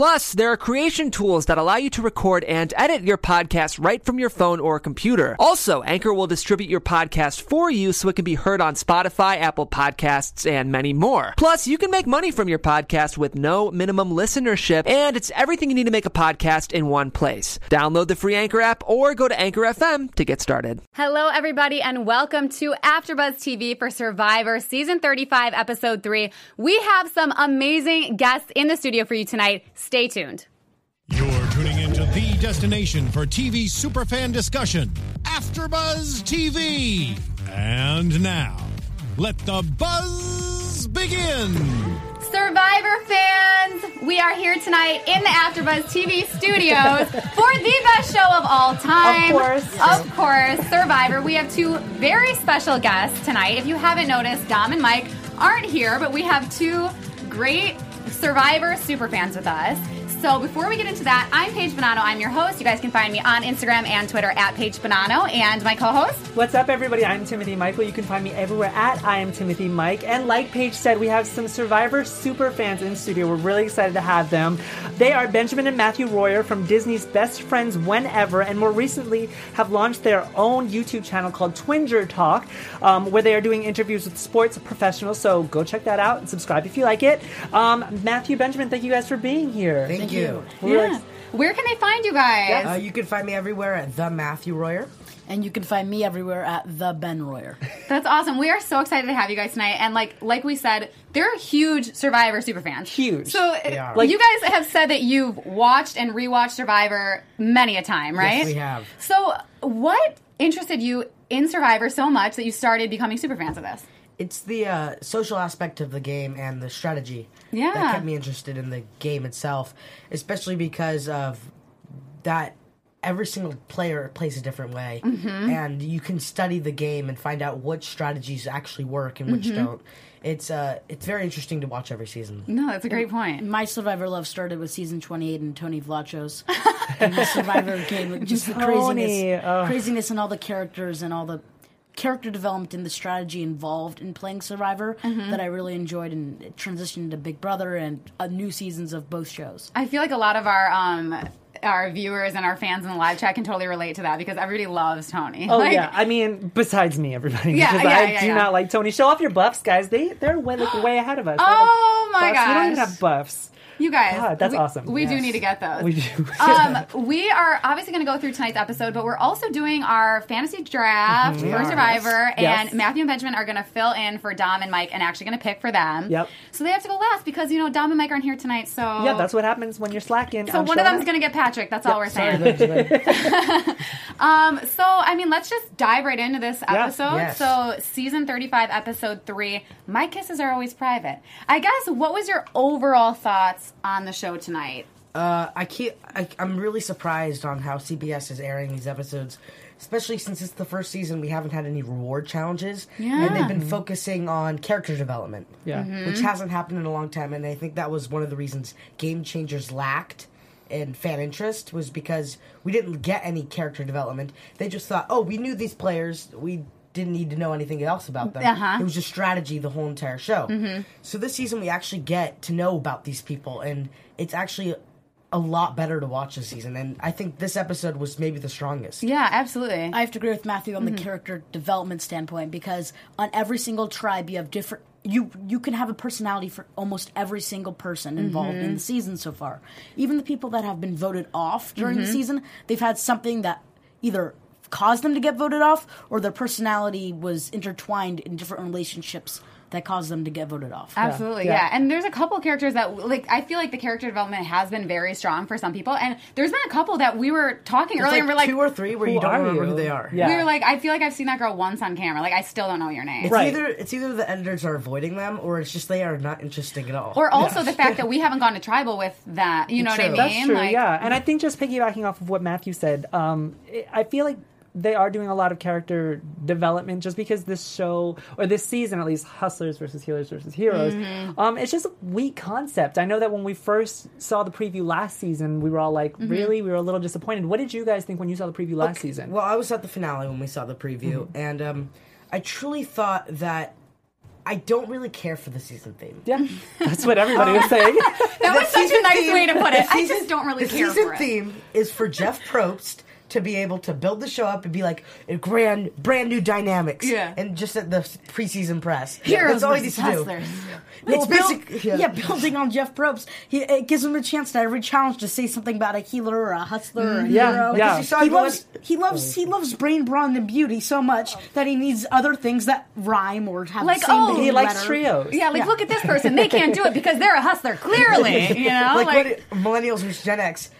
Plus, there are creation tools that allow you to record and edit your podcast right from your phone or computer. Also, Anchor will distribute your podcast for you so it can be heard on Spotify, Apple Podcasts, and many more. Plus, you can make money from your podcast with no minimum listenership, and it's everything you need to make a podcast in one place. Download the free Anchor app or go to Anchor FM to get started. Hello, everybody, and welcome to AfterBuzz TV for Survivor Season 35, Episode 3. We have some amazing guests in the studio for you tonight. Stay tuned. You're tuning into the destination for TV superfan discussion, AfterBuzz TV. And now, let the buzz begin. Survivor fans, we are here tonight in the AfterBuzz TV studios for the best show of all time. Of course. Of course, Survivor. We have two very special guests tonight. If you haven't noticed, Dom and Mike aren't here, but we have two great Survivor superfans with us. So before we get into that, I'm Paige Bonanno. I'm your host. You guys can find me on Instagram and Twitter at Paige Bonanno, and my co-host. What's up, everybody? I'm Timothy Michael. You can find me everywhere at I am Timothy Mike. And like Paige said, we have some Survivor super fans in studio. We're really excited to have them. They are Benjamin and Matthew Royer from Disney's Best Friends Whenever, and more recently have launched their own YouTube channel called Twinger Talk, um, where they are doing interviews with sports professionals. So go check that out and subscribe if you like it. Um, Matthew, Benjamin, thank you guys for being here. Thank you. We're Yeah. Where can they find you guys? Uh, you can find me everywhere at the Matthew Royer. And you can find me everywhere at the Ben Royer. That's awesome. We are so excited to have you guys tonight. And like like we said, they're huge Survivor super fans. Huge. So They uh, are. you guys have said that you've watched and rewatched Survivor many a time, right? Yes, we have. So what interested you in Survivor so much that you started becoming super fans of this? It's the uh, social aspect of the game and the strategy Yeah. that kept me interested in the game itself, especially because of that every single player plays a different way, Mm-hmm. and you can study the game and find out which strategies actually work and which Mm-hmm. don't. It's uh, it's very interesting to watch every season. No, that's a great point. My Survivor love started with season 28 and Tony Vlachos. and the Survivor game, just the craziness, oh. craziness and all the characters and all the character development and the strategy involved in playing Survivor Mm-hmm. that I really enjoyed and transitioned to Big Brother and uh, new seasons of both shows. I feel like a lot of our um our viewers and our fans in the live chat can totally relate to that because everybody loves Tony. Oh Like, yeah, I mean, besides me, everybody. Yeah, because yeah, I yeah, do yeah. not like Tony. Show off your buffs, guys. They they're way like way ahead of us. Oh, like, my buffs. We don't even have buffs. You guys, God, that's we, awesome. We do need to get those. We do. um, we are obviously going to go through tonight's episode, but we're also doing our fantasy draft Mm-hmm. For Survivor, yes. and Matthew and Benjamin are going to fill in for Dom and Mike, and actually going to pick for them. Yep. So they have to go last because you know Dom and Mike aren't here tonight. So yeah, that's what happens when you're slacking. So one of show them's up. going to get Patrick. That's all we're saying. Benjamin. Um, so I mean, let's just dive right into this Yeah. episode. Yes. So season thirty-five, episode three. My kisses are always private. I guess. What was your overall thoughts on the show tonight? Uh, I can't. I, I'm really surprised on how CBS is airing these episodes, especially since it's the first season. We haven't had any reward challenges, and they've been focusing on character development, Yeah. Mm-hmm. which hasn't happened in a long time. And I think that was one of the reasons Game Changers lacked in fan interest was because we didn't get any character development. They just thought, oh, we knew these players. We didn't need to know anything else about them. Uh-huh. It was just strategy the whole entire show. Mm-hmm. So this season we actually get to know about these people, and it's actually a lot better to watch this season. And I think this episode was maybe the strongest. Yeah, absolutely. I have to agree with Matthew on the mm-hmm. character development standpoint because on every single tribe you have different you you can have a personality for almost every single person mm-hmm. involved in the season so far. Even the people that have been voted off during the season, they've had something that either caused them to get voted off or their personality was intertwined in different relationships that caused them to get voted off. Absolutely, yeah. yeah. And there's a couple characters that, like, I feel like the character development has been very strong for some people. And there's been a couple that we were talking It's earlier, like and we're like, two or three where you don't remember you? who they are. Yeah. we were like, I feel like I've seen that girl once on camera. Like, I still don't know your name. It's Right. either it's either the editors are avoiding them or it's just they are not interesting at all. Or also the fact that we haven't gone to tribal with that. You know what I mean? That's true, like, yeah. And I think just piggybacking off of what Matthew said, um, I- I feel like they are doing a lot of character development just because this show or this season at least hustlers versus healers versus heroes Mm-hmm. um, it's just a weak concept i know that when we first saw the preview last season we were all like Mm-hmm. really we were a little disappointed what did you guys think when you saw the preview last season Well, I was at the finale when we saw the preview, Mm-hmm. and um, I truly thought that I don't really care for the season theme. yeah that's what everybody was saying That was such a nice theme- way to put it. the I just don't really the care The season theme is for Jeff Probst to be able to build the show up and be like a grand, brand new dynamics. Yeah. And just at the preseason press. Heroes That's all he versus needs to do. hustlers. It's build- basic- yeah. yeah. building on Jeff Probst, he, it gives him a chance to every challenge to say something about a healer or a hustler or a Yeah, hero. yeah. you saw He loves going- he loves he loves brain, brawn, and beauty so much that he needs other things that rhyme or have Like, the same oh, beginning he likes trios Yeah, like look at this person. They can't do it because they're a hustler. Clearly, you know, like, like, what it- millennials versus Gen X.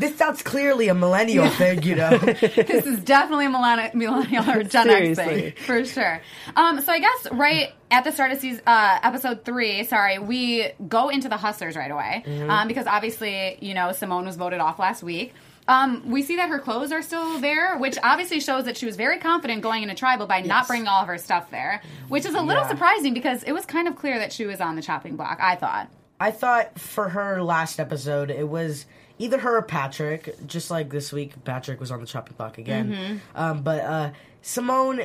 This sounds clearly a millennial thing, you know. this is definitely a millennial, millennial or Gen X thing for sure. Um, so I guess right at the start of season, uh, episode three, sorry, we go into the hustlers right away Mm-hmm. um, because obviously you know Simone was voted off last week. Um, we see that her clothes are still there, which obviously shows that she was very confident going into tribal by not bringing all of her stuff there, which is a little Yeah. surprising because it was kind of clear that she was on the chopping block. I thought. I thought for her last episode, it was either her or Patrick. Just like this week, Patrick was on the chopping block again. Mm-hmm. Um, but uh, Simone,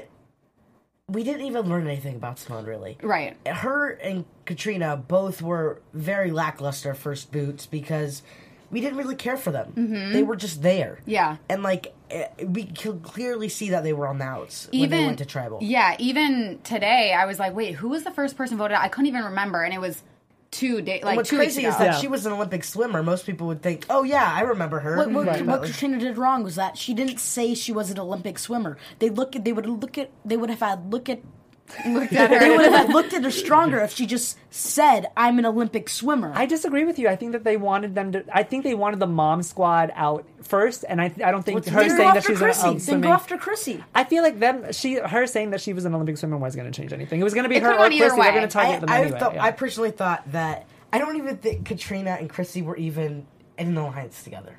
we didn't even learn anything about Simone really. Right. Her and Katrina both were very lackluster first boots because we didn't really care for them. They were just there. Mm-hmm. Yeah. and like eh, we could clearly see that they were on the outs when they went to tribal. Yeah, even today, I was like, wait, who was the first person voted out? I couldn't even remember, and it was two days, like What's two crazy weeks is that Yeah. she was an Olympic swimmer. Most people would think, "Oh yeah, I remember her." What, what, Right. what Katrina did wrong was that she didn't say she was an Olympic swimmer. They look at they would look at they would have had look at Looked at her. they would have looked at her stronger if she just said I'm an Olympic swimmer. I disagree with you. I think that they wanted them to. I think they wanted the mom squad out first, and I, I don't think her saying that she's Chrissy. a, a then go after Chrissy. I feel like them. She, her saying that she was an Olympic swimmer wasn't going to change anything. It was going to be It her could've or gone either Chrissy. They're going to target them I, anyway. thought, yeah. I personally thought that I don't even think Katrina and Chrissy were even in an alliance together.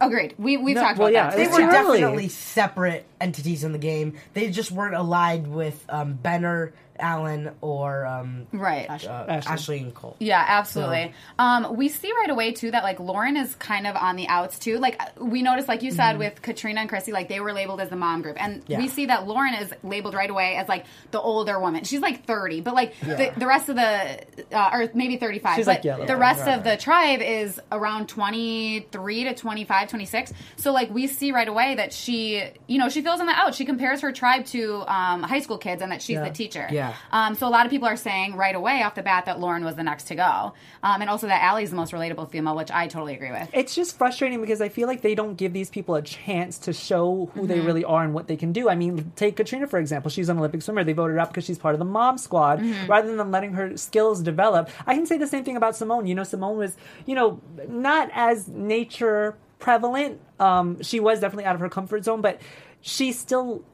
Agreed. We we've No, talked well, about yeah, that. They were early. definitely separate entities in the game. They just weren't allied with um, Benner, Alan, or um, right. uh, Ashley. Ashley. and Cole. Yeah, absolutely. Um, we see right away too that like Lauren is kind of on the outs too. Like we noticed, like you said with Katrina and Chrissy, like they were labeled as the mom group, and Yeah. we see that Lauren is labeled right away as like the older woman. She's like thirty, but like the, the rest of the, uh, or maybe thirty five. She's but like, yeah, the rest right, of the tribe is around twenty three to 25, 26. So like we see right away that she, you know, she fills in the out. She compares her tribe to um, high school kids, and that she's Yeah. the teacher. Yeah. Um, so a lot of people are saying right away off the bat that Lauren was the next to go, um, and also that Allie's the most relatable female, which I totally agree with. it's just frustrating because I feel like they don't give these people a chance to show who Mm-hmm. they really are and what they can do. I mean, take Katrina for example. She's an Olympic swimmer. They voted her up because she's part of the mom squad Mm-hmm. rather than letting her skills develop. I can say the same thing about Simone. You know, Simone was, you know, not as nature prevalent. Um, she was definitely out of her comfort zone, but she still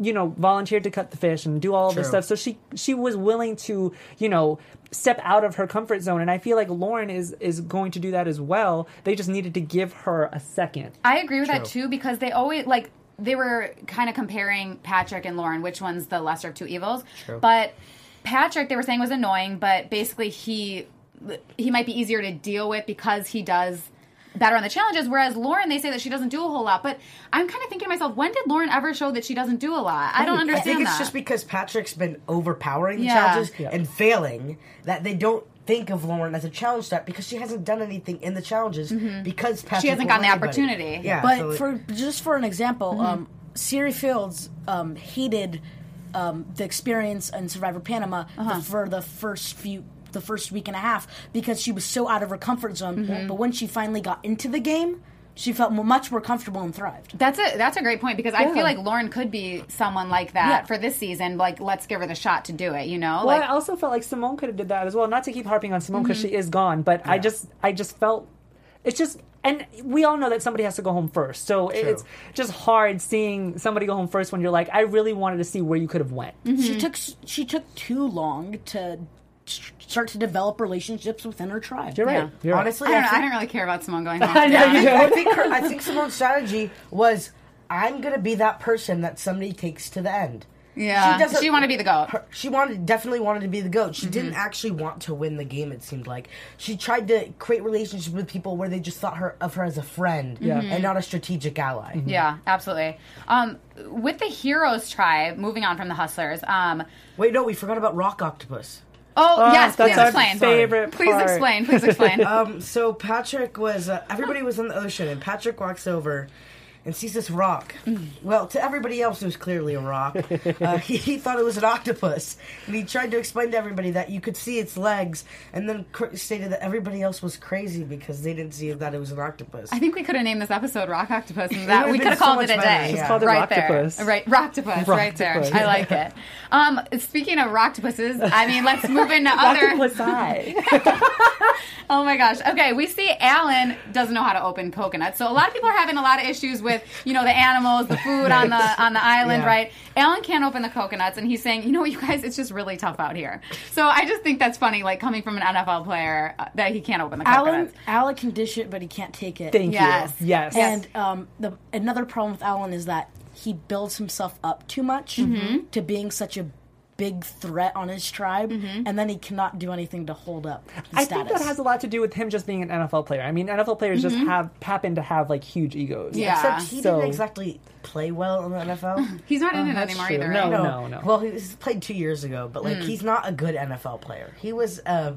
you know volunteered to cut the fish and do all of this stuff. So she she was willing to you know step out of her comfort zone. And i feel like lauren is is going to do that as well. They just needed to give her a second. I agree with that too because they always like they were kind of comparing Patrick and Lauren, which one's the lesser of two evils. True. But Patrick, they were saying was annoying, but basically he he might be easier to deal with because he does better on the challenges. Whereas Lauren, they say that she doesn't do a whole lot. But I'm kind of thinking to myself, when did Lauren ever show that she doesn't do a lot? I don't I understand think it's that. just because Patrick's been overpowering the Yeah. challenges Yeah. and failing that they don't think of Lauren as a challenge step because she hasn't done anything in the challenges because Patrick Mm-hmm. She hasn't gotten the opportunity. Yeah, But so it- for just for an example, um, Cirie Fields um, hated um, the experience in Survivor Panama the, for the first few. The first week and a half because she was so out of her comfort zone. But when she finally got into the game, she felt much more comfortable and thrived. That's a that's a great point because I feel like Lauren could be someone like that Yeah. for this season. Like, let's give her the shot to do it. You know, well like i also felt like simone could have did that as well not to keep harping on simone because Mm-hmm. she is gone but i just i just felt it's just and we all know that somebody has to go home first so it's just hard seeing somebody go home first when you're like i really wanted to see where you could have went Mm-hmm. She took she took too long to s- start to develop relationships within her tribe. you're right Yeah. you're right. honestly, I don't know. I I don't really care about Simone going home. I know you I think her, I think Simone's strategy was I'm gonna be that person that somebody takes to the end. Yeah, doesn't- she wanted to be the goat. her, she wanted definitely wanted to be the goat. She Mm-hmm. didn't actually want to win the game. It seemed like she tried to create relationships with people where they just thought her of her as a friend Yeah. Mm-hmm. and not a strategic ally. Yeah, absolutely. Um, with the heroes tribe, moving on from the hustlers. Um, Wait, no, we forgot about Rock Octopus. Oh, Oh, yes, that's please our explain. favorite Please explain. Please explain. Um, so Patrick was uh, everybody was in the ocean, and Patrick walks over and sees this rock. Well, to everybody else, it was clearly a rock. Uh, he, he thought it was an octopus, and he tried to explain to everybody that you could see its legs, and then cr- stated that everybody else was crazy because they didn't see that it was an octopus. I think we could have named this episode Rock Octopus, and that we could have so called it a better, day. It's Just called it right there, right? Rocktopus, right there. Rocktopus. I like it. Um, speaking of Roctopuses, I mean, let's move into other. Octopus. Oh my gosh. Okay, we see Alan doesn't know how to open coconuts. So a lot of people are having a lot of issues with, you know, the animals, the food on the on the island, Yeah. right? Alan can't open the coconuts and he's saying, "You know what, you guys, it's just really tough out here." So I just think that's funny like coming from an NFL player uh, that he can't open the Alan, coconuts. Alan can dish it, but he can't take it. Thank Yes. you. Yes. And um, the another problem with Alan is that he builds himself up too much Mm-hmm. to being such a big threat on his tribe, Mm-hmm. and then he cannot do anything to hold up his I status. think that has a lot to do with him just being an NFL player. I mean, NFL players just have happen to have like huge egos. Mm-hmm. Yeah. Except he So- didn't exactly play well in the NFL. He's not in it anymore true. either. No, right? no, no. Well, he played two years ago, but Mm. like he's not a good NFL player. He was uh,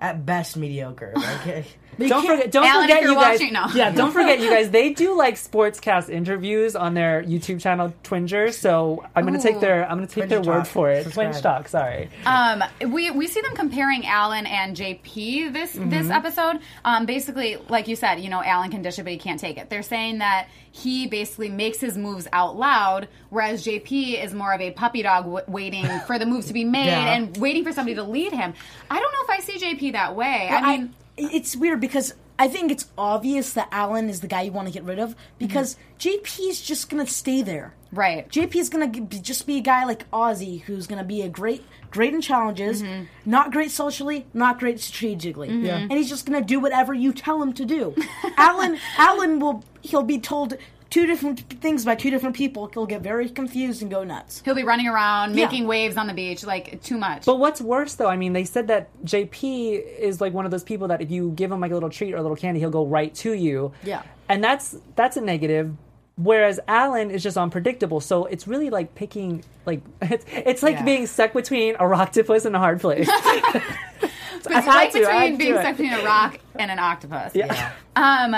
at best mediocre. Like, Don't forget, don't Alan, forget you're guys. watching, no. Yeah, don't forget you guys. They do like sportscast interviews on their YouTube channel, Twinger. So I'm gonna take their I'm gonna take their Twinge word Talk. for it. Subscribe. Twinge talk. Sorry. Um, we we see them comparing Alan and JP this Mm-hmm. this episode. Um, basically, like you said, you know, Alan can dish it, but he can't take it. They're saying that he basically makes his moves out loud, whereas JP is more of a puppy dog w- waiting for the moves to be made Yeah. and waiting for somebody to lead him. I don't know if I see JP that way. Well, I mean. it's weird because I think it's obvious that Alan is the guy you want to get rid of mm-hmm. because JP is just gonna stay there. Right. JP is gonna be- just be a guy like Ozzy who's gonna be a great, great in challenges, mm-hmm. not great socially, not great strategically, Yeah. and he's just gonna do whatever you tell him to do. Alan, Alan will he'll be told two different things by two different people. He'll get very confused and go nuts. He'll be running around, Yeah. making waves on the beach, like too much. But what's worse though, I mean, they said that JP is like one of those people that if you give him like a little treat or a little candy, he'll go right to you. Yeah. And that's that's a negative. Whereas Alan is just unpredictable, so it's really like picking like it's it's like Yeah. being stuck between a rocktopus and a hard place. It's I like to, I between being stuck between a rock and an octopus. Yeah. Um,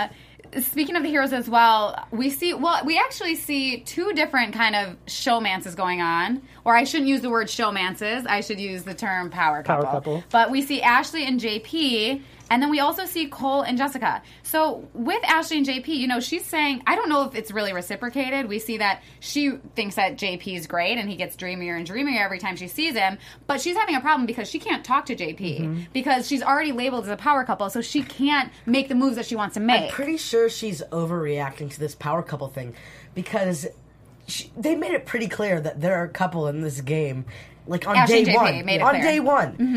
speaking of the heroes as well, we see well, we actually see two different kind of showmances going on. Or I shouldn't use the word showmances. I should use the term power couple. Power couple. But we see Ashley and JP. And then we also see Cole and Jessica. So with Ashley and JP, you know, she's saying, I don't know if it's really reciprocated. We see that she thinks that JP is great and he gets dreamier and dreamier every time she sees him. But she's having a problem because she can't talk to JP Mm-hmm. because she's already labeled as a power couple, so she can't make the moves that she wants to make. I'm pretty sure she's overreacting to this power couple thing because she, they made it pretty clear that they're a couple in this game. Like on Ashley day and JP one, made it on clear. Mm-hmm. day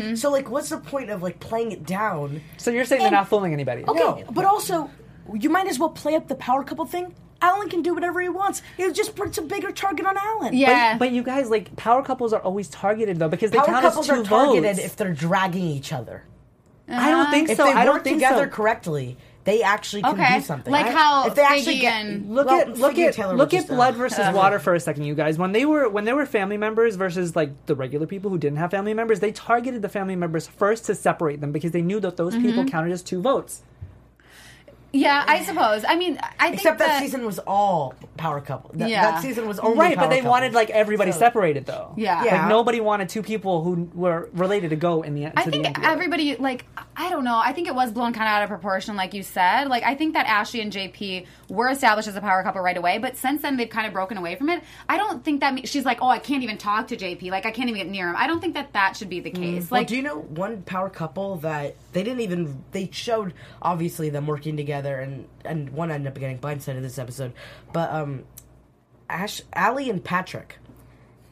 one. So like, what's the point of like playing it down? so you're saying they're not fooling anybody? Okay, No. but also you might as well play up the power couple thing. Alan can do whatever he wants. It just puts a bigger target on Alan. yeah. But, but you guys like power couples are always targeted though because they Power count as couples two are targeted votes. if they're dragging each other. I don't think If so. they I don't think together so. correctly, they actually can Okay. do something. Like I- how if they actually get and- Look well, at look Figgy and at Taylor look at blood versus water for a second, you guys. When they were when they were family members versus like the regular people who didn't have family members, they targeted the family members first to separate them because they knew that those people Mm-hmm. counted as two votes. Yeah, I suppose. I mean, I think Except that, that season was all power couple. That, Yeah. that season was only right, but power they couple. wanted like everybody So- separated though. Yeah. like Yeah. nobody wanted two people who were related to go in the end. I to the think end everybody like I don't know. I think it was blown kind of out of proportion, like you said. Like I think that Ashley and JP were established as a power couple right away, but since then they've kind of broken away from it. I don't think that me- she's like, oh, I can't even talk to JP. Like I can't even get near him. I don't think that that should be the mm. case. Well, Like, do you know one power couple that they didn't even they showed obviously them working together and and one ended up getting blindsided in this episode, but um, Ash, Allie and Patrick,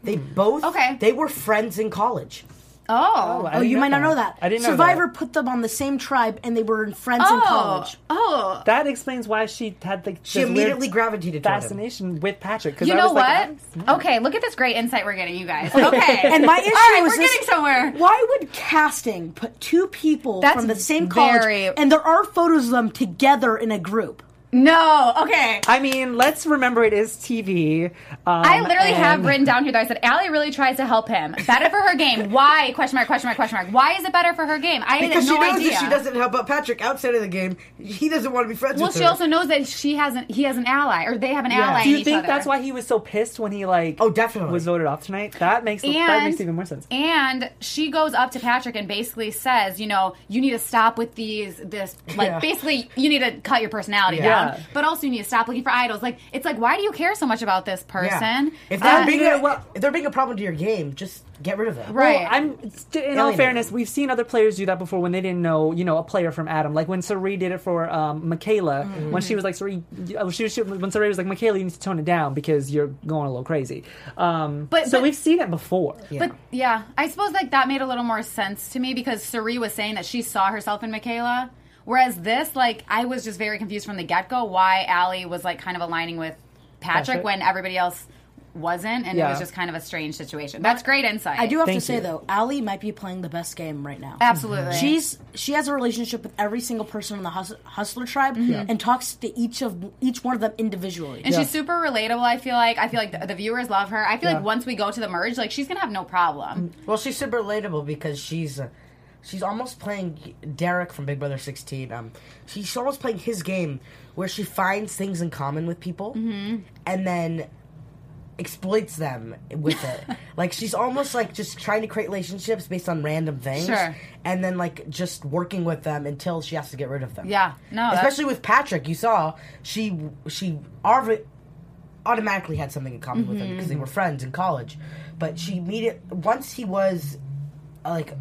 they both Okay. they were friends in college. Oh. oh. I Oh, you might not know that. I didn't know Survivor that. put them on the same tribe, and they were friends oh. in college. Oh. That explains why she had the She this weird immediately gravitated toward him. fascination with Patrick. 'cause You I know was like, what? okay, look at this great insight we're getting, you guys. Okay. And my issue All right, was we're this, getting somewhere. Why would casting put two people That's from the same college, very- and there are photos of them together in a group? No. Okay. I mean, let's remember it is TV. Um, I literally have and- written down here that I said Allie really tries to help him. Better for her game. Why? Question mark. Question mark. Question mark. Why is it better for her game? I Because had she knows idea. that she doesn't help out Patrick outside of the game. He doesn't want to be friends well, with her. Well, she her. also knows that she has an he has an ally, or they have an ally. Do you each think other. that's why he was so pissed when he like? Oh, definitely. was voted off tonight. That makes And, that makes even more sense. And she goes up to Patrick and basically says, you know, you need to stop with these, this, like, Yeah. basically, you need to cut your personality Yeah. down. But also, you need to stop looking for idols. Like, it's like, why do you care so much about this Yeah. person? If Uh, they're, being a, what? if they're being a problem to your game, just get rid of them. Right. Well, I'm st- in all fairness, we've seen other players do that before when they didn't know, you know, a player from Adam. Like when Sari did it for um, Michaela, Mm-hmm. when she was like, Sari, uh, she, she, when Sari was like, Michaela, you need to tone it down because you're going a little crazy. Um, But- so but- we've seen it before. But yeah, I suppose like that made a little more sense to me because Sari was saying that she saw herself in Michaela. Whereas this, like, I was just very confused from the get go why Allie was like kind of aligning with Patrick Patrick? when everybody else wasn't, and it was just kind of a strange situation. That's great insight. I do have Thank to say you. though, Allie might be playing the best game right now. absolutely. She's she has a relationship with every single person in the hus- hustler tribe Mm-hmm. and talks to each of each one of them individually. and Yeah. she's super relatable. I feel like I feel like the, the viewers love her. I feel Yeah. like once we go to the merge, like she's gonna have no problem. Well, she's super relatable because she's uh, she's almost playing Derrick from Big Brother 16. Um, she's almost playing his game where she finds things in common with people Mm-hmm. and then exploits them with it. like she's almost like just trying to create relationships based on random things, Sure. and then like just working with them until she has to get rid of them. Yeah, no, that's- especially with Patrick, you saw she she already automatically had something in common with him because they were friends in college. But she immediate once he was like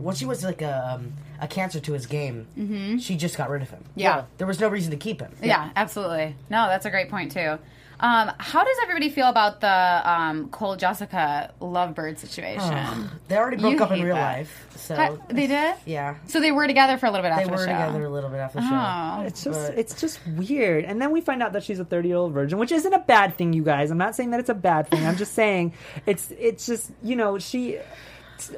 once he was like a um, a cancer to his game, she just got rid of him. Yeah. there was no reason to keep him. Yeah, absolutely. No, that's a great point too. Um, how does everybody feel about the um, Cole Jessica lovebird situation? They already broke You up in real that. life, so Ha- they did. yeah. So they were together for a little bit They after were the show. They were together a little bit after the show. Oh. It's just But- it's just weird. And then we find out that she's a 30 year old virgin, which isn't a bad thing, you guys. I'm not saying that it's a bad thing. I'm just saying it's it's just you know she.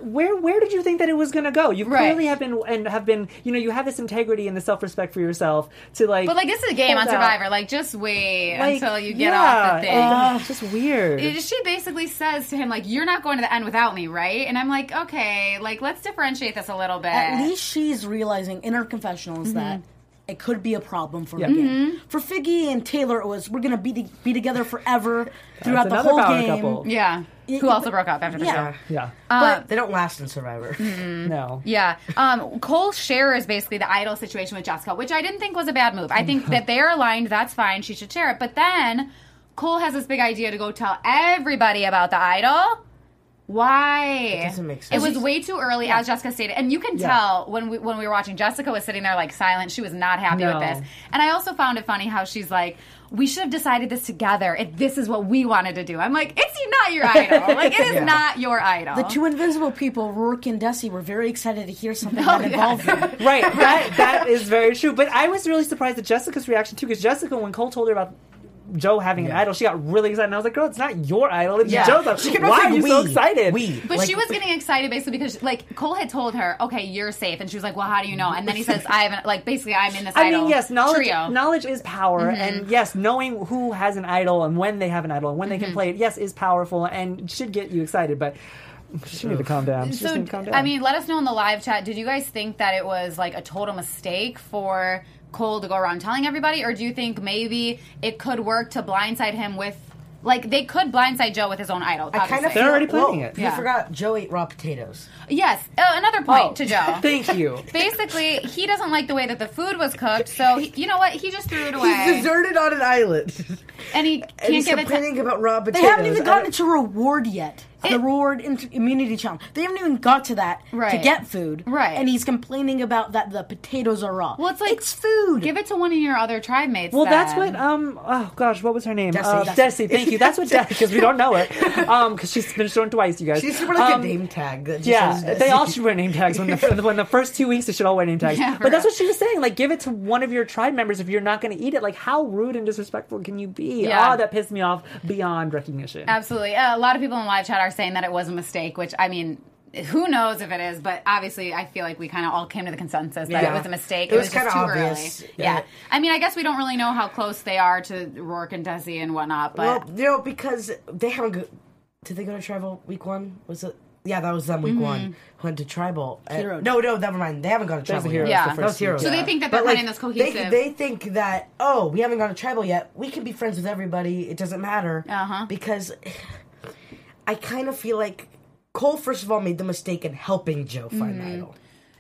Where where did you think that it was going to go? You Right. clearly have been and have been you know you have this integrity and the self respect for yourself to like. But like this is a game on hold out. Survivor. Like just wait Like, until you get yeah, off the thing. uh, it's just weird. It- she basically says to him like, "You're not going to the end without me, right?" And I'm like, "Okay, like let's differentiate this a little bit." At least she's realizing in her confessionals Mm-hmm. that it could be a problem for Yeah. the mm-hmm. game. For Figgy and Taylor, it was we're gonna be the, be together forever throughout the whole power game. couple. yeah, Y- who also broke up after the Yeah. show. yeah. Uh, but they don't last in Survivor. Mm-hmm. no. Yeah. Um, Cole shares basically the idol situation with Jessica, which I didn't think was a bad move. I think that they're aligned. That's fine. She should share it. But then Cole has this big idea to go tell everybody about the idol. Why? It doesn't make It was way too early, as Jessica stated, and you can Yeah. tell when we when we were watching. Jessica was sitting there like silent. She was not happy No. with this. And I also found it funny how she's like, "We should have decided this together. If this is what we wanted to do." I'm like, "It's not your idol. Like it is Yeah. not your idol." The two invisible people, Roark and Desi, were very excited to hear something Oh, that yeah. involved them. Right, that that is very true. But I was really surprised at Jessica's reaction too, because Jessica, when Cole told her about Joe having an idol, she got really excited. And I was like, "Girl, it's not your idol; it's Yeah. Joe's idol. She kept Why are you so we, excited?" We. But Like- she was getting excited basically because like Cole had told her, "Okay, you're safe," and she was like, "Well, how do you know?" And then he says, "I haven't like basically I'm in this I idol mean, yes, knowledge trio." Mm-hmm. knowledge is power, and yes, knowing who has an idol and when they have an idol and when they Mm-hmm. can play it, yes, is powerful and should get you excited. But she need to calm down. She just So need to calm down. I mean, let us know in the live chat. Did you guys think that it was like a total mistake for Cole to go around telling everybody, or do you think maybe it could work to blindside him with? Like they could blindside Joe with his own idol. I kind of they're already feel- planning whoa, it. You Yeah. forgot Joe ate raw potatoes. yes. Uh, another point Oh, to Joe. Thank you. Basically, he doesn't like the way that the food was cooked, so he, you know what? He just threw it away. He's deserted on an island, and he and can't he's give it to about raw potatoes. They haven't even gotten don't- to reward yet. The reward in- immunity challenge. They haven't even got to that Right. to get food. Right. And he's complaining about that the potatoes are raw. Well, it's like it's food. Give it to one of your other tribe mates. Well, that's then. what. Um. Oh gosh, what was her name? Desi. Uh, Desi. Desi. Thank you. That's what Desi. Because we don't know it. Um. Because she's been shown twice. You guys. She's should wear like Um, a name tag. That just Yeah, says they all should wear name tags when the when the first two weeks they should all wear name tags. Yeah, but that's for what she was saying. Like, give it to one of your tribe members if you're not going to eat it. Like, how rude and disrespectful can you be? Yeah. Oh, that pissed me off beyond recognition. Absolutely. Uh, a lot of people in live chat are saying that it was a mistake, which I mean, who knows if it is, but obviously I feel like we kind of all came to the consensus that it was a mistake. It was just kinda too obvious. early. Yeah. Yeah. I mean, I guess we don't really know how close they are to Roark and Desi and whatnot, but Well, you know, because they haven't. Go- Did they go to tribal week one? Was it? Yeah, that was them week Mm-hmm. one. Went to tribal. Uh, Hero. no, no, never mind. They haven't gone to tribal. the heroes. Yeah. the first heroes. So they think that they're But, like, putting this They, cohesive- they think that oh, we haven't gone to tribal yet. We can be friends with everybody. It doesn't matter. Uh-huh. Because I kind of feel like Cole, first of all, made the mistake in helping Joe find Mm-hmm. idol.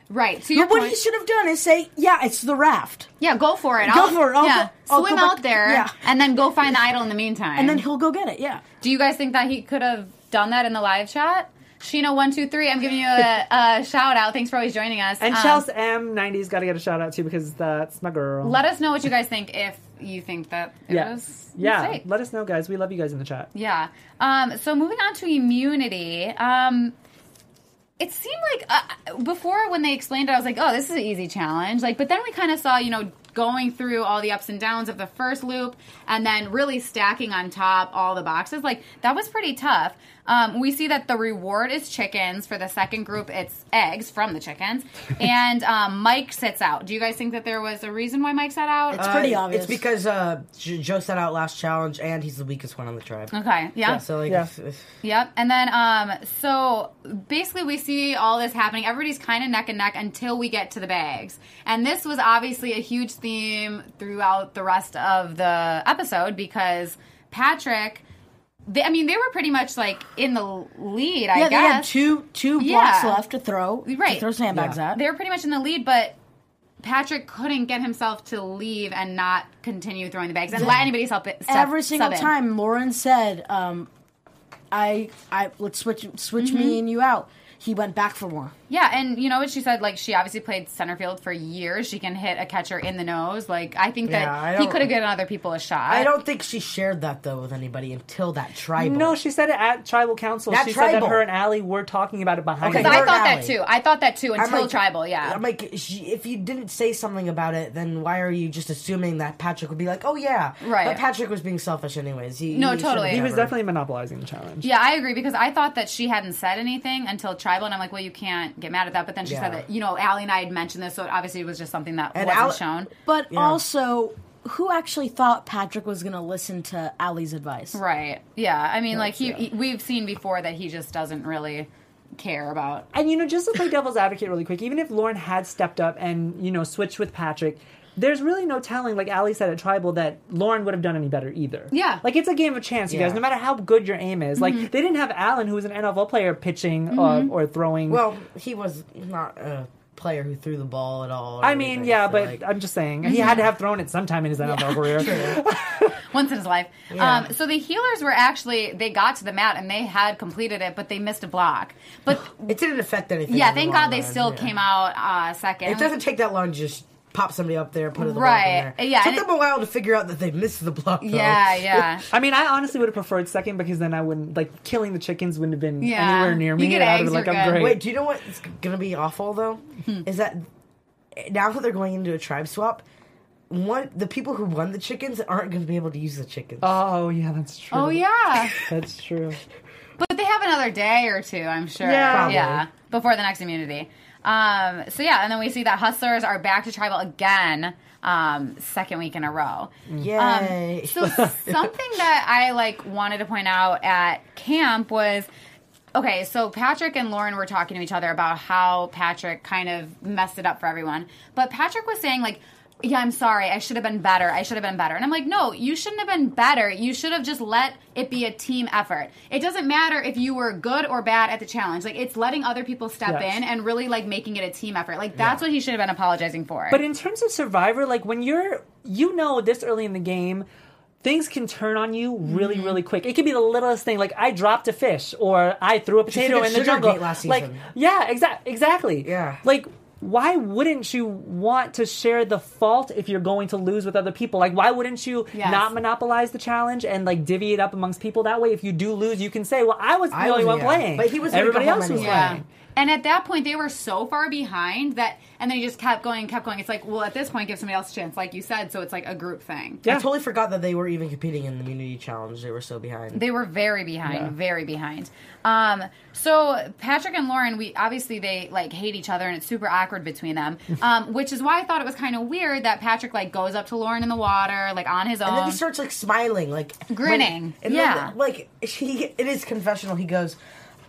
right. So your But what point, he should have done is say, "Yeah, it's the raft," yeah, go for it. Go I'll- for it. I'll yeah, go- I'll swim go back- out there yeah. and then go find the idol in the meantime. and then he'll go get it. Yeah. Do you guys think that he could have done that in the live chat? Sheena one two three. I'm giving you a, a shout out. Thanks for always joining us. and Um, Chelsea M90's got to get a shout out too because that's my girl. Let us know what you guys think if you think that it yeah, was yeah. mistake. Let us know, guys. We love you guys in the chat. Yeah. Um, so moving on to immunity. Um, it seemed like uh, before when they explained it, I was like, "Oh, this is an easy challenge." Like, but then we kind of saw, you know, going through all the ups and downs of the first loop, and then really stacking on top all the boxes. Like that was pretty tough. Um, we see that the reward is chickens. For the second group, it's eggs from the chickens, and um, Mike sits out. Do you guys think that there was a reason why Mike sat out? It's pretty Uh, obvious. It's because uh, J- Joe set out last challenge, and he's the weakest one on the tribe. okay. Yeah. So like, Yeah. if- if- Yep. And then um so basically we see all this happening. Everybody's kind of neck and neck until we get to the bags. And this was obviously a huge theme throughout the rest of the episode because Patrick they, I mean, they were pretty much like in the lead, I yeah, they had guess. two two blocks Yeah. left to throw. Right. To throw sandbags Yeah. at. they were pretty much in the lead, but Patrick couldn't get himself to leave and not continue throwing the bags and let anybody help it. step- Every single sub in. time Lauren said, um, "I, I let's switch switch Mm-hmm. me and you out," he went back for more. Yeah, and you know what she said? Like she obviously played center field for years. She can hit a catcher in the nose. Like I think that Yeah, I he could have given other people a shot. I don't think she shared that though with anybody until that tribal. No, she said it at tribal council. At she said that her and Allie were talking about it behind. Okay, her. Because I thought that too. I thought that too until like- tribal. Yeah. I'm like, if you didn't say something about it, then why are you just assuming that Patrick would be like, oh yeah, Right. But Patrick was being selfish anyways. He, No, he totally. he was definitely monopolizing the challenge. yeah, I agree because I thought that she hadn't said anything until tribal, and I'm like, well, you can't get mad at that. But then she Yeah. said that you know, Allie and I had mentioned this, so it obviously it was just something that And wasn't Al- shown. But Yeah. also, who actually thought Patrick was going to listen to Allie's advice? Right. Yeah. I mean, like he, he, we've seen before that he just doesn't really care about. And you know, just to play devil's advocate really quick, even if Lauren had stepped up and you know switched with Patrick, there's really no telling, like Ali said at Tribal, that Lauren would have done any better either. Yeah. like it's a game of chance, you guys. No matter how good your aim is, Mm-hmm. like they didn't have Alan, who was an NFL player, pitching uh, or throwing. Well, he was not a player who threw the ball at all. I mean, anything, yeah, so, but like- I'm just saying he had to have thrown it sometime in his NFL career. once in his life. Yeah. Um, so the healers were actually they got to the mat and they had completed it, but they missed a block. But it didn't affect anything. yeah, thank long God they still yeah. came out uh, second. It doesn't take that long just pop somebody up there, put it the Right, Block in there. yeah, It took them a while to figure out that they missed the block. Though. Yeah, yeah. I mean, I honestly would have preferred second because then I wouldn't like killing the chickens wouldn't have been Yeah. anywhere near You me. get and I would've eggs, like, you're I'm good. great. Wait, do you know what's gonna be awful though? Hmm. Is that now that they're going into a tribe swap, one the people who won the chickens aren't going to be able to use the chickens. Oh yeah, that's true. Oh yeah, that's true. but they have another day or two, I'm sure. Yeah. Probably. yeah, before the next immunity. Um, so yeah, and then we see that hustlers are back to tribal again, um, second week in a row. Yay! Um, so something that I like wanted to point out at camp was okay. So Patrick and Lauren were talking to each other about how Patrick kind of messed it up for everyone, but Patrick was saying like. Yeah, I'm sorry. I should have been better. I should have been better. And I'm like, no, you shouldn't have been better. You should have just let it be a team effort. It doesn't matter if you were good or bad at the challenge. Like, it's letting other people step Yes. in and really like making it a team effort. Like, that's what he should have been apologizing for. But in terms of Survivor, like when you're, you know, this early in the game, things can turn on you really, mm-hmm. really quick. It could be the littlest thing, like I dropped a fish or I threw a potato in the jungle. Gate last like, yeah, exact, exactly. Yeah. Like, why wouldn't you want to share the fault if you're going to lose with other people? Like, why wouldn't you Yes. not monopolize the challenge and like divvy it up amongst people that way? If you do lose, you can say, "Well, I was the I only was- one yeah. playing, But he was everybody else was. Yeah. playing." And at that point, they were so far behind that, and then he just kept going, and kept going. It's like, well, at this point, give somebody else a chance, like you said. So it's like a group thing. Yeah. I totally forgot that they were even competing in the immunity challenge. They were so behind. They were very behind, very behind. Um, so Patrick and Lauren, we obviously they like hate each other, and it's super awkward between them. Um, which is why I thought it was kind of weird that Patrick like goes up to Lauren in the water, like on his own. and then he starts like smiling, like Grinning. when- and Yeah. then, like he in his confessional, he goes,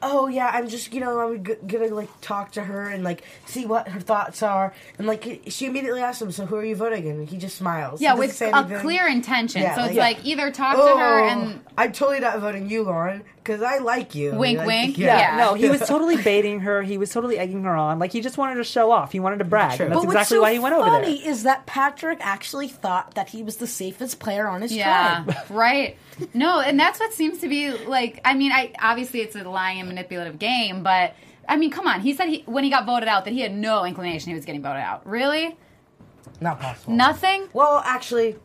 "Oh yeah, I'm just you know I'm g- gonna like talk to her and like see what her thoughts are." And like she immediately asks him, "So who are you voting?" And he just smiles. yeah, with a clear intention. Yeah, so it's like- like either talk Oh, to her oh, and I'm totally not voting you, Lauren, because I like you. Wink, Like, wink. Yeah, Yeah. no, he was totally baiting her. He was totally egging her on. Like he just wanted to show off. He wanted to brag. Sure. And that's But exactly what's so why he went over funny there. is that Patrick actually thought that he was the safest player on his Yeah, tribe. right. No, and that's what seems to be like. I mean, I obviously it's a lying and manipulative game, but I mean, come on. He said he when he got voted out that he had no inclination he was getting voted out. Really? Not possible. Nothing? Well, actually,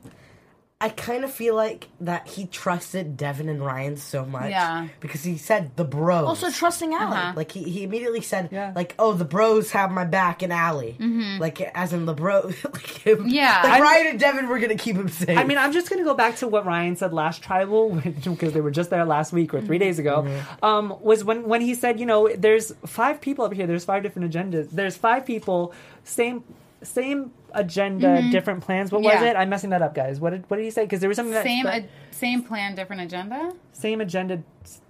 I kind of feel like that he trusted Devon and Ryan so much. Yeah. Because he said the bros. Also trusting Allie. Uh-huh. like he, he immediately said Yeah. like oh the bros have my back in Ali like as in the bros. like him Mm-hmm. Yeah. like I'm- Ryan and Devon were gonna keep him safe I mean, I'm just going to go back to what Ryan said last tribal because they were just there last week or 3 days ago. Mm-hmm. Um, was when when he said, you know, there's five people up here. There's five different agendas. There's five people, same same agenda, different plans. What was Mm-hmm. It? I'm messing that up, guys. What did what did he say? Because there was something that Same, that- uh, same plan, different agenda. same agenda,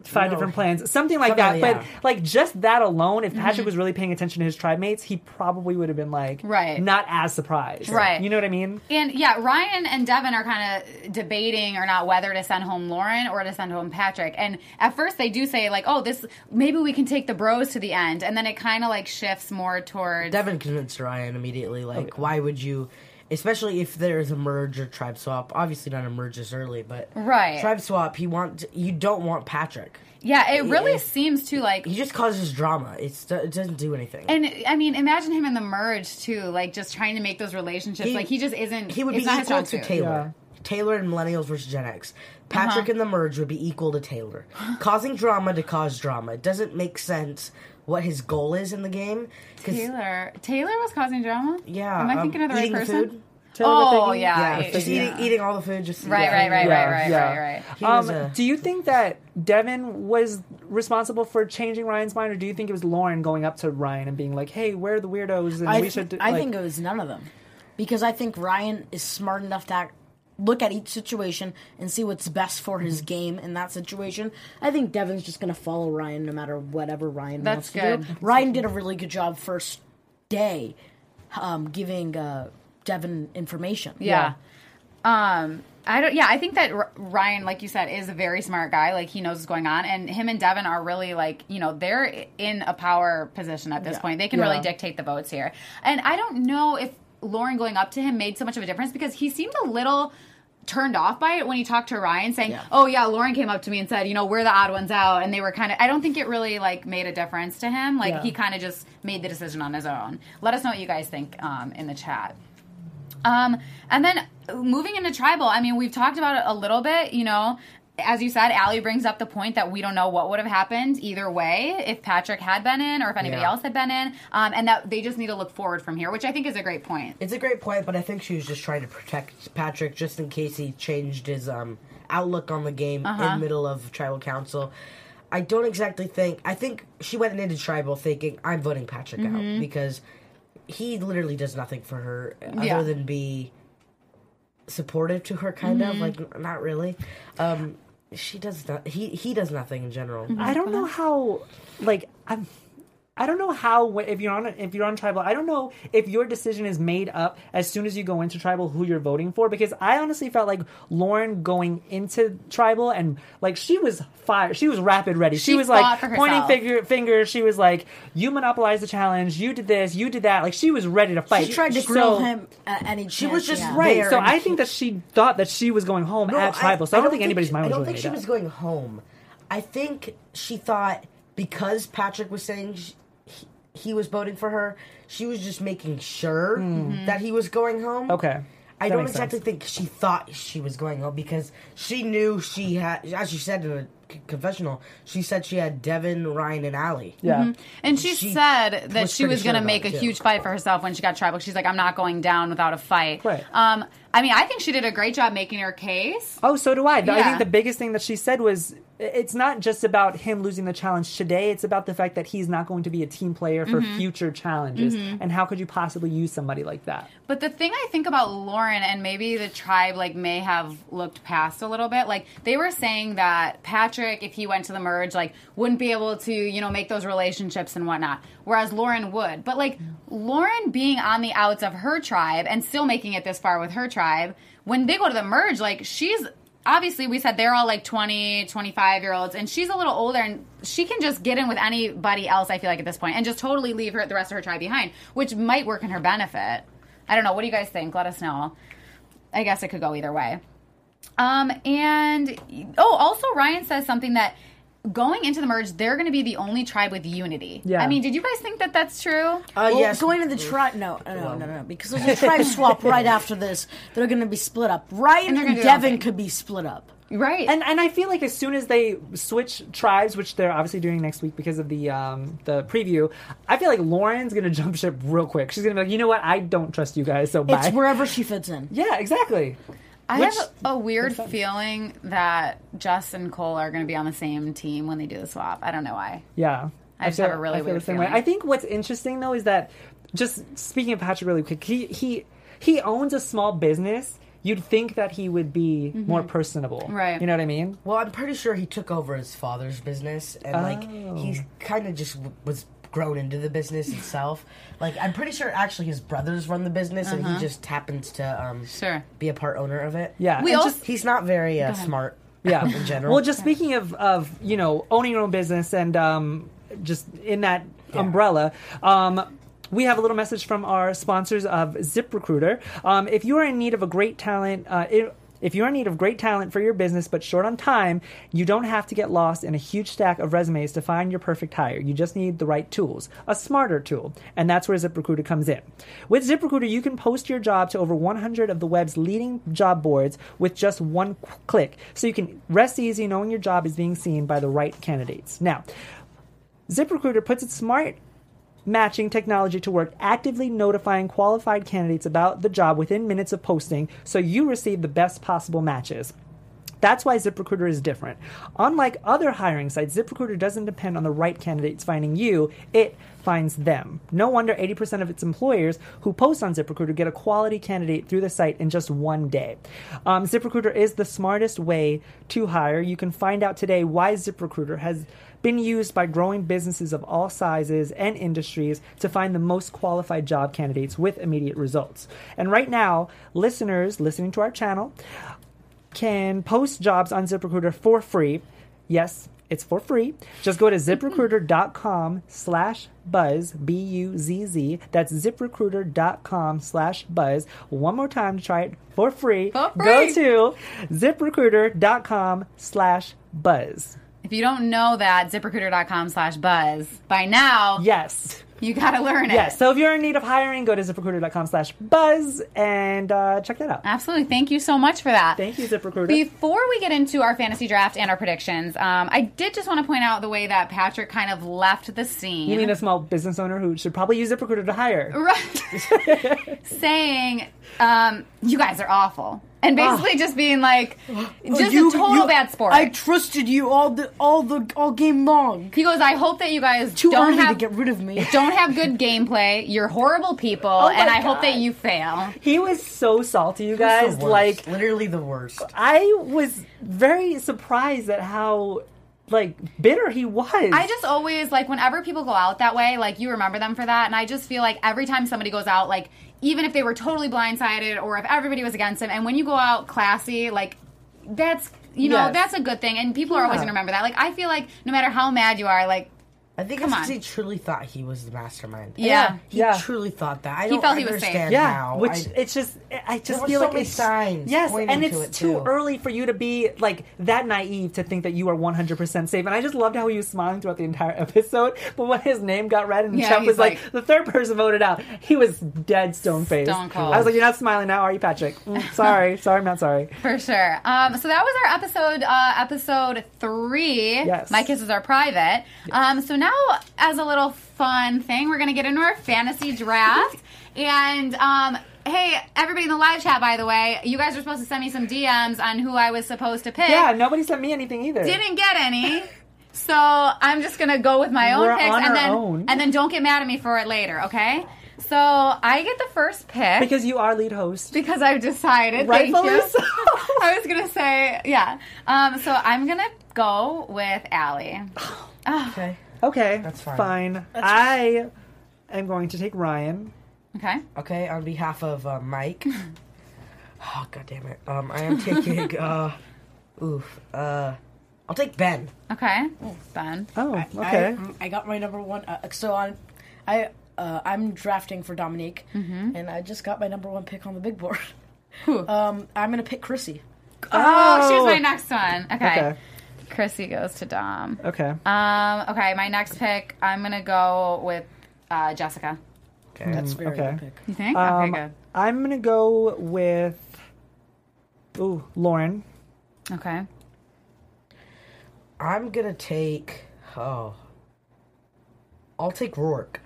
five No. different plans, something like Something that. like- But like just that alone, if Patrick was really paying attention to his tribe mates, he probably would have been like, Right. not as surprised, Right. You know what I mean? And yeah, Ryan and Devon are kind of debating or not whether to send home Lauren or to send home Patrick. And at first they do say like, "Oh, this maybe we can take the bros to the end," and then it kind of like shifts more towards Devon convinced Ryan immediately like Oh, why would you especially if there's a merge or tribe swap obviously not a merge this early but Right. tribe swap he want you don't want Patrick yeah. It really Yeah. seems to like he just causes drama it's it doesn't do anything And I mean, imagine him in the merge too, like just trying to make those relationships. He- like he just isn't. He would be equal strong to suit. Taylor. Taylor and Millennials versus Gen X. Patrick Uh-huh. and the merge would be equal to Taylor. Causing drama to cause drama. It doesn't make sense what his goal is in the game. 'cause- Taylor, Taylor was causing drama. Yeah. am I um, thinking of the right person? Food. Oh yeah, Yeah, I- just yeah. eating, eating all the food. Just Right, yeah. right, right, Yeah, right, yeah. right, right. He Um, a- do you think that Devon was responsible for changing Ryan's mind, or do you think it was Lauren going up to Ryan and being like, "Hey, we're the weirdos, and I, we th- should"? do-" I like- think it was none of them. Because I think Ryan is smart enough to act, look at each situation and see what's best for Mm-hmm. his game in that situation. I think Devon's just going to follow Ryan no matter whatever Ryan That's wants to good. do. Ryan did a really good job first day um, giving uh, Devon information. Yeah. Um, I don't. Yeah, I think that R- Ryan, like you said, is a very smart guy. Like he knows what's going on, and him and Devon are really like you know they're in a power position at this Yeah. point. They can Yeah. really dictate the votes here. And I don't know if Lauren going up to him made so much of a difference because he seemed a little turned off by it when he talked to Ryan saying, Yeah. "Oh yeah, Lauren came up to me and said, you know, we're the odd ones out." And they were kind of I don't think it really like made a difference to him. Like Yeah. he kind of just made the decision on his own. Let us know what you guys think um, in the chat. Um, and then moving into tribal, I mean, we've talked about it a little bit, you know. As you said, Allie brings up the point that we don't know what would have happened either way if Patrick had been in or if anybody Yeah. else had been in, um, and that they just need to look forward from here, which I think is a great point. It's a great point, but I think she was just trying to protect Patrick just in case he changed his um, outlook on the game Uh-huh. in the middle of tribal council. I don't exactly think. I think she went into tribal thinking I'm voting Patrick Mm-hmm. out because he literally does nothing for her Yeah. other than be supportive to her, kind Mm-hmm. of like not really. Um, she does not. He he does nothing in general. Mm-hmm. I don't know how. Like, I'm. I don't know how if you're on if you're on tribal. I don't know if your decision is made up as soon as you go into tribal who you're voting for because I honestly felt like Lauren going into tribal and like she was fire. She was rapid ready. She, She was like pointing herself. finger fingers. She was like, "You monopolized the challenge. You did this. You did that." Like she was ready to fight. She tried to So- grill him at any She was just she. Right. So I he- think that she thought that she was going home No, at tribal. so I, don't think anybody's mind I don't really think made she up. was going home. I think she thought because Patrick was saying sh he, he was voting for her, she was just making sure that he was going home. Okay. I That don't exactly sense. think she thought she was going home because she knew she had, as she said in a c- confessional, she said she had Devon, Ryan, and Allie. Yeah. And she, She said that was she pretty was going to sure make a too. huge fight for herself when she got tribal. She's like, I'm not going down without a fight. Right. Um, I mean, I think she did a great job making her case. Oh, so do I. I think the biggest thing that she said was it's not just about him losing the challenge today. It's about the fact that he's not going to be a team player for Mm-hmm. future challenges. And how could you possibly use somebody like that? But the thing I think about Lauren and maybe the tribe like may have looked past a little bit. Like they were saying that Patrick, if he went to the merge, like wouldn't be able to, you know, make those relationships and whatnot. Whereas Lauren would. But like Lauren being on the outs of her tribe and still making it this far with her tribe, when they go to the merge, like she's obviously we said they're all like 20 25 year olds and she's a little older and she can just get in with anybody else i feel like at this point and just totally leave her the rest of her tribe behind which might work in her benefit. I don't know. What do you guys think? Let us know. I guess it could go either way. Um and oh also ryan says something that going into the merge they're going to be the only tribe with unity Yeah. i mean did you guys think that that's true Uh, Well, yes. going to the tribe. No, no, no, no, no, because there's a tribe swap right after this. They're going to be split up. Ryan And they're and, gonna do their own Devon could be split up. right And and I feel like as soon as they switch tribes, which they're obviously doing next week because of the um the preview, I feel like Lauren's gonna jump ship real quick. She's gonna be like, you know what, I don't trust you guys, so bye. It's wherever she fits in. yeah, exactly. I Which have a, a weird feeling that Jess and Cole are going to be on the same team when they do the swap. I don't know why. Yeah. I just have a really weird the same feeling. way. I think what's interesting though is that just speaking of Patrick really quick, he he he owns a small business. You'd think that he would be more personable. Mm-hmm. Right. You know what I mean? Well, I'm pretty sure he took over his father's business, and like Oh. he kind of just w- was grown into the business itself. like I'm pretty sure actually his brothers run the business, and he just happens to um, Uh-huh. Sure. be a part owner of it. Yeah. We also- just- he's not very uh, smart. yeah in general. well just speaking of of you know owning your own business and um just in that umbrella um we have a little message from our sponsors of ZipRecruiter. Um, if you are in need of a great talent, uh, it, if you're in need of great talent for your business but short on time, you don't have to get lost in a huge stack of resumes to find your perfect hire. You just need the right tools, a smarter tool, and that's where ZipRecruiter comes in. With ZipRecruiter, you can post your job to over 100 of the web's leading job boards with just one click, so you can rest easy knowing your job is being seen by the right candidates. Now, ZipRecruiter puts its smart matching technology to work, actively notifying qualified candidates about the job within minutes of posting so you receive the best possible matches. That's why ZipRecruiter is different. Unlike other hiring sites, ZipRecruiter doesn't depend on the right candidates finding you, it finds them. No wonder 80% of its employers who post on ZipRecruiter get a quality candidate through the site in just one day. Um, ZipRecruiter is the smartest way to hire. You can find out today why ZipRecruiter has been used by growing businesses of all sizes and industries to find the most qualified job candidates with immediate results. And right now, listeners listening to our channel can post jobs on ZipRecruiter for free. Yes, it's for free. Just go to ziprecruiter.com slash buzz, B-U-Z-Z. That's ziprecruiter.com slash buzz. One more time to try it for free. For free. Go to ziprecruiter.com slash buzz. If you don't know that, ziprecruiter.com slash buzz, by now, Yes. you got to learn it. Yes. So if you're in need of hiring, go to ziprecruiter.com slash buzz and uh, check that out. Absolutely. Thank you so much for that. Thank you, ZipRecruiter. Before we get into our fantasy draft and our predictions, um, I did just want to point out the way that Patrick kind of left the scene. you mean a small business owner who should probably use ZipRecruiter to hire? Right. saying, um, you guys are awful. And ah. basically just being like, just You- a total you- bad sport. I trusted you all the all the all game long. he goes, I hope that you guys Too don't early have, to get rid of me. don't have good gameplay. You're horrible people, oh my and I hope that you fail. He was so salty, you guys. the worst. Like, literally the worst. I was very surprised at how like bitter he was. I just always like whenever people go out that way, like you remember them for that, and I just feel like every time somebody goes out, like even if they were totally blindsided or if everybody was against him, and when you go out classy, like that's you know Yes. that's a good thing, and people are always gonna remember that. Like I feel like no matter how mad you are, like I think Come it's 'cause on. he truly thought he was the mastermind. yeah, He Yeah. truly thought that. I He don't felt he was safe. yeah, how. which I- it's just I just were feel so like many it's signs Yes, pointing and to it's it, too too. early for you to be like that naive to think that you are 100% safe. And I just loved how he was smiling throughout the entire episode. But when his name got read and Yeah, Chuck was like, like- the third person voted out, he was dead stone faced. Stone cold. I was like, you're not smiling now, are you, Patrick? "Mm, sorry, sorry, I'm not sorry. For sure. Um, so that was our episode, uh, episode three. Yes. My kisses are private. Um, so now, as a little fun thing, we're gonna get into our fantasy draft. and um, hey, everybody in the live chat, by the way, you guys are supposed to send me some DMs on who I was supposed to pick. Yeah, nobody sent me anything either. Didn't get any. So I'm just gonna go with my own We're picks, on and then own. and then don't get mad at me for it later, okay? So I get the first pick Because you are lead host. because I've decided. Thank Rightfully you. so. I was gonna say, yeah. Um, so I'm gonna go with Ali. okay. Okay, That's fine. Fine. I am going to take Ryan. Okay. Okay, on behalf of uh, Mike. oh god damn it. Um, I am taking. uh, oof. Uh, I'll take Ben. Okay. Ben. Oh, I, okay. I got my number one. Uh, so on, I uh, I'm drafting for Dominique, and I just got my number one pick on the big board. Who? Um, I'm gonna pick Chrissy. oh, she was my next one. Okay. Okay. Chrissy goes to Dom. Okay. Um. Okay. My next pick. I'm gonna go with uh, Jessica. Okay. That's very okay. good pick. You think? Um, okay. Good. I'm gonna go with ooh Lauren. Okay. I'm gonna take. Oh. I'll take Roark.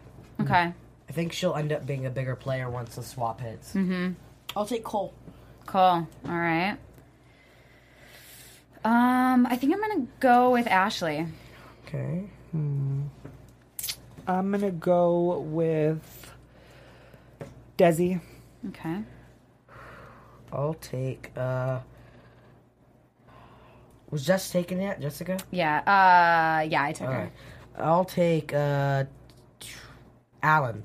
Okay. I think she'll end up being a bigger player once the swap hits. Mm-hmm. I'll take Cole. Cool. All right. Um. I think I'm gonna go with Ashley. Okay. I'm gonna go with Desi. Okay. I'll take. uh... Was Jess taken yet, Jessica? Yeah. Uh. Yeah. I took her. Alright. I'll take. uh... Alan.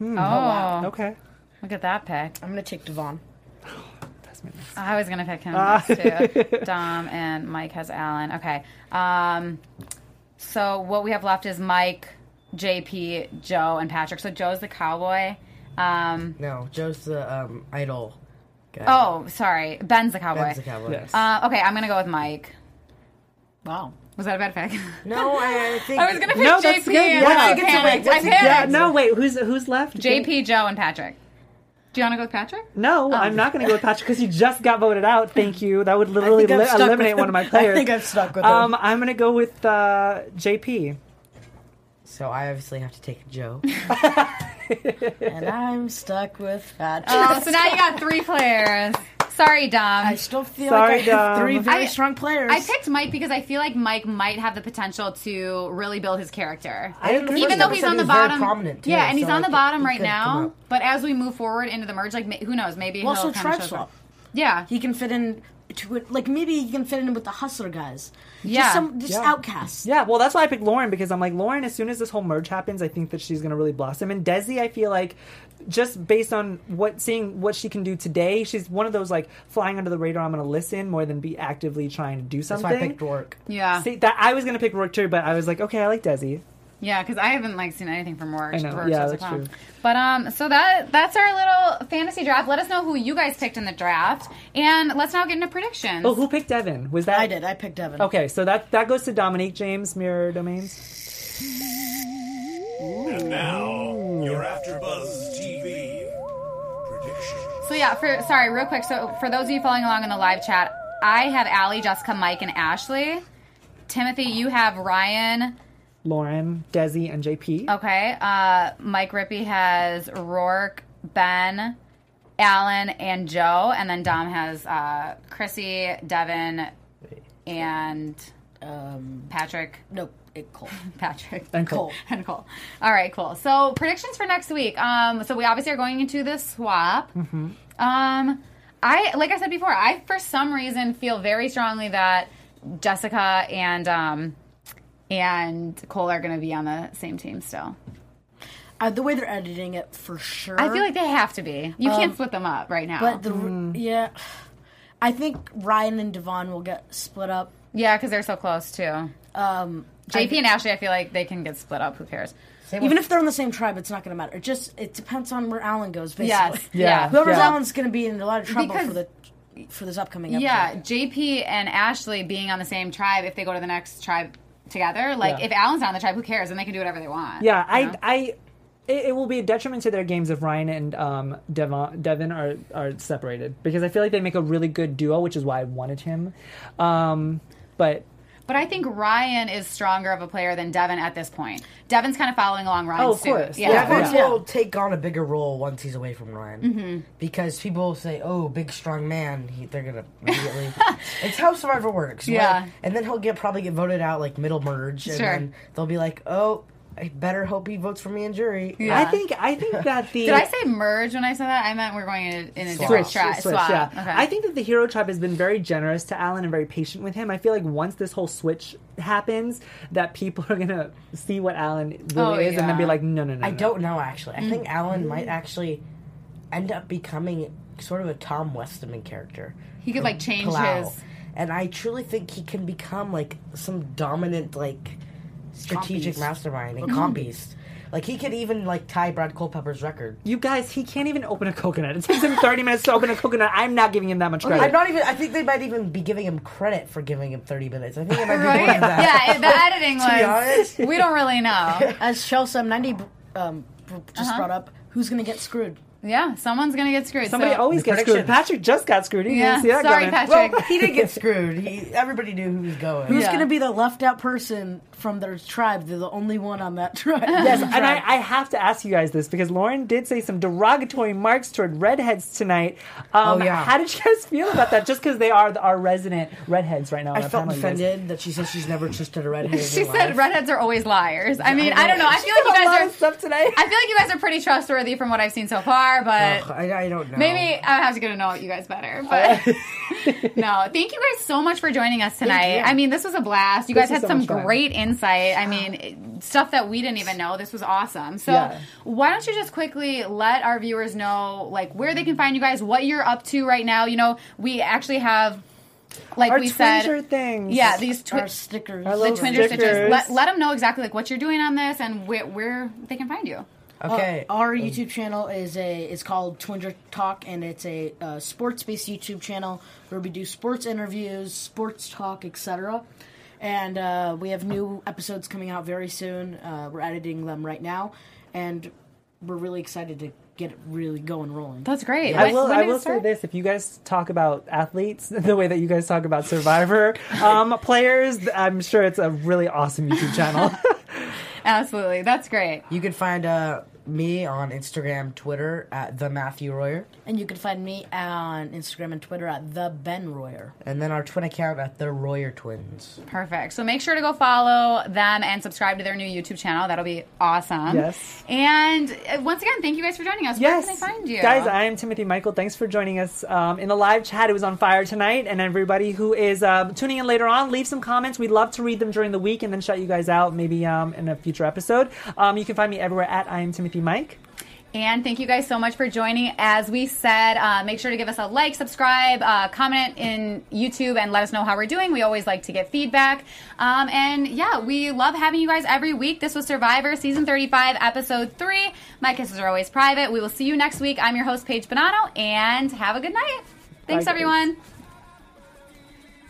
Oh. Okay. Look at that pick. I'm gonna take Devon. That's my next. I was gonna pick him Ah. next too. Dom and Mike has Alan. Okay. Um, so what we have left is Mike, JP, Joe, and Patrick. So Joe's the cowboy. Um, No, Joe's the um, idol guy. oh, sorry, Ben's the cowboy. Ben's the cowboy. Yes. Uh, okay, I'm gonna go with Mike. Wow. Was that a bad pick? No, I, I think I was gonna pick No, JP. that's good. and Yeah. I What's it- panicked. what's I it- panicked. yeah. No. Wait. Who's who's left? JP, Joe, and Patrick. Do you want to go with Patrick? No, I'm not going to go with Patrick because he just got voted out. Thank you. That would literally li- eliminate one of my players. I think I've stuck with Um, him. I'm going to go with uh, JP. So I obviously have to take Joe. And I'm stuck with Patrick. Oh, so now you got three players. Sorry, Dom. I still feel Sorry, like I have Dom. three very I- strong players. I picked Mike because I feel like Mike might have the potential to really build his character. I agree. Even though he's on the he was very bottom, yeah, and he's on the bottom right he could come now. But as we move forward into the merge, like ma- who knows? Maybe well, he'll also kind tribe of show swap. up. Yeah, He can fit in to it. Like maybe he can fit in with the hustler guys. Yeah. Just some just Yeah. outcasts. Yeah, well, that's why I picked Lauren because I'm like Lauren. As soon as this whole merge happens, I think that she's going to really blossom. And Desi, I feel like just based on what seeing what she can do today, she's one of those like flying under the radar. I'm going to listen more than be actively trying to do That's something. why I picked Roark. yeah, See that I was going to pick Roark too, but I was like, okay, I like Desi. yeah. Because I haven't like seen anything from Roark. I know. Roark, Yeah, so that's true. But um, so that that's our little fantasy draft. Let us know who you guys picked in the draft, and let's now get into predictions. Oh, who picked Evan? Was that I did. I picked Devon. Okay, so that that goes to Dominique James Mirror Domains. And now, you're after prediction. So yeah, for sorry, real quick. So for those of you following along in the live chat, I have Ali, Jessica, Mike, and Ashley. Timothy, you have Ryan. Lauren, Desi, and JP. Okay. Uh, Mike Rippey has Roark, Ben, Alan, and Joe, and then Dom has uh, Chrissy, Devon, and Um, Patrick. nope. It Cole. Patrick And Cole. and Cole. All right, cool. So predictions for next week. Um, so we obviously are going into the swap. Mm-hmm. Um, I like I said before, I for some reason feel very strongly that Jessica and um and Cole are going to be on the same team still. Uh, the way they're editing it, for sure. I feel like they have to be. You can't split them up right now. But the yeah, I think Ryan and Devon will get split up. yeah, because they're so close too. Um, JP and Ashley, I feel like they can get split up. Who cares? Even if they're in the same tribe, it's not going to matter. It just it depends on where Alan goes. Basically, Yes. Yeah. Whoever's Yeah. Alan's going to be in a lot of trouble Because- for the for this upcoming episode. Yeah, JP and Ashley being on the same tribe, if they go to the next tribe together, like Yeah. if Alan's not on the tribe, who cares? And they can do whatever they want. Yeah, you know? I, I, it, it will be a detriment to their games if Ryan and um, Devon, Devin are are separated because I feel like they make a really good duo, which is why I wanted him. Um, but But I think Ryan is stronger of a player than Devon at this point. Devon's kind of following along Ryan's Oh, of suit. course. Yeah. Yeah. Devon Yeah. will take on a bigger role once he's away from Ryan. Mm-hmm. Because people will say, oh, big, strong man. He, they're going to immediately. it's how Survivor works. Yeah. Like, and then he'll get probably get voted out like middle merge. And Sure. then they'll be like, oh, I better hope he votes for me in jury. Yeah. I think I think that the Did I say merge when I said that? I meant we're going in a, in a different Switch, tribe. switch, Swap. yeah. Okay. I think that the hero tribe has been very generous to Alan and very patient with him. I feel like once this whole switch happens, that people are gonna see what Alan really Oh, is, and then be like, no, no, no. I no. don't know, actually. I Mm. think Alan might actually end up becoming sort of a Tom Westman character. He could, like, change Palau. his- And I truly think he can become, like, some dominant, like, strategic Compies. mastermind and comp beast. Like, he could even, like, tie Brad Culpepper's record. You guys, he can't even open a coconut. It takes him 30 minutes to open a coconut. I'm not giving him that much credit. I'm not even, I think they might even be giving him credit for giving him 30 minutes. I think it might be more right? than that. Yeah, the editing To be honest. was. We don't really know. As Chelsea 90 um, just Uh-huh. brought up, who's going to get screwed? Yeah, someone's gonna get screwed. Somebody so- always The gets screwed. Patrick just got screwed. He Yeah, didn't see that sorry, coming. Patrick. Well, he didn't get screwed. He, everybody knew who was going. Who's Yeah. going to be the left out person from their tribe? They're the only one on that tribe. Yes, and I, I have to ask you guys this because Lauren did say some derogatory marks toward redheads tonight. Um, Oh, yeah. How did you guys feel about that? Just because they are the, our resident redheads right now. I our felt panel, guys. offended that she said she's never trusted a redhead. She said life. redheads are always liars. I mean, I don't know. I She feel like you said a lot guys are. stuff today. I feel like you guys are pretty trustworthy from what I've seen so far, but Ugh, I, I don't know. maybe I have to get to know you guys better. But no, thank you guys so much for joining us tonight. I mean, this was a blast. You This guys had so some much fun. great insight. I mean, stuff that we didn't even know. This was awesome. So Yeah. why don't you just quickly let our viewers know like where they can find you guys, what you're up to right now? You know, we actually have. Like Our we said, Twinger things. yeah, these twi- Our stickers. Our the little Twinder stitches. stickers. Let, let them know exactly like what you're doing on this and where, where they can find you. Okay. Uh, our YouTube channel is a it's called Twinger Talk, and it's a uh, sports based YouTube channel where we do sports interviews, sports talk, etc. And uh, we have new episodes coming out very soon. Uh, we're editing them right now, and we're really excited to get it really going rolling. That's great. I will. I will say this: if you guys talk about athletes the way that you guys talk about Survivor um, players, I'm sure it's a really awesome YouTube channel. Absolutely, that's great. You can find uh, me on Instagram, Twitter at the Matthew Royer, And you can find me on Instagram and Twitter at the Ben Royer. and then our twin account at the Royer Twins. Perfect. So make sure to go follow them and subscribe to their new YouTube channel. That'll be awesome. Yes. And uh, once again, thank you guys for joining us. yes, Where can I find you? guys. I am Timothy Michael. Thanks for joining us um, in the live chat. It was on fire tonight, and everybody who is um, tuning in later on, leave some comments. We'd love to read them during the week and then shout you guys out maybe um, in a future episode. Um, you can find me everywhere at I am Timothy Mike. And thank you guys so much for joining. As we said, uh, make sure to give us a like, subscribe, uh, comment in YouTube, and let us know how we're doing. We always like to get feedback. Um, and yeah, we love having you guys every week. This was Survivor Season 35, Episode 3. My kisses are always private. We will see you next week. I'm your host, Paige Bonanno, and have a good night. Thanks, Bye, guys.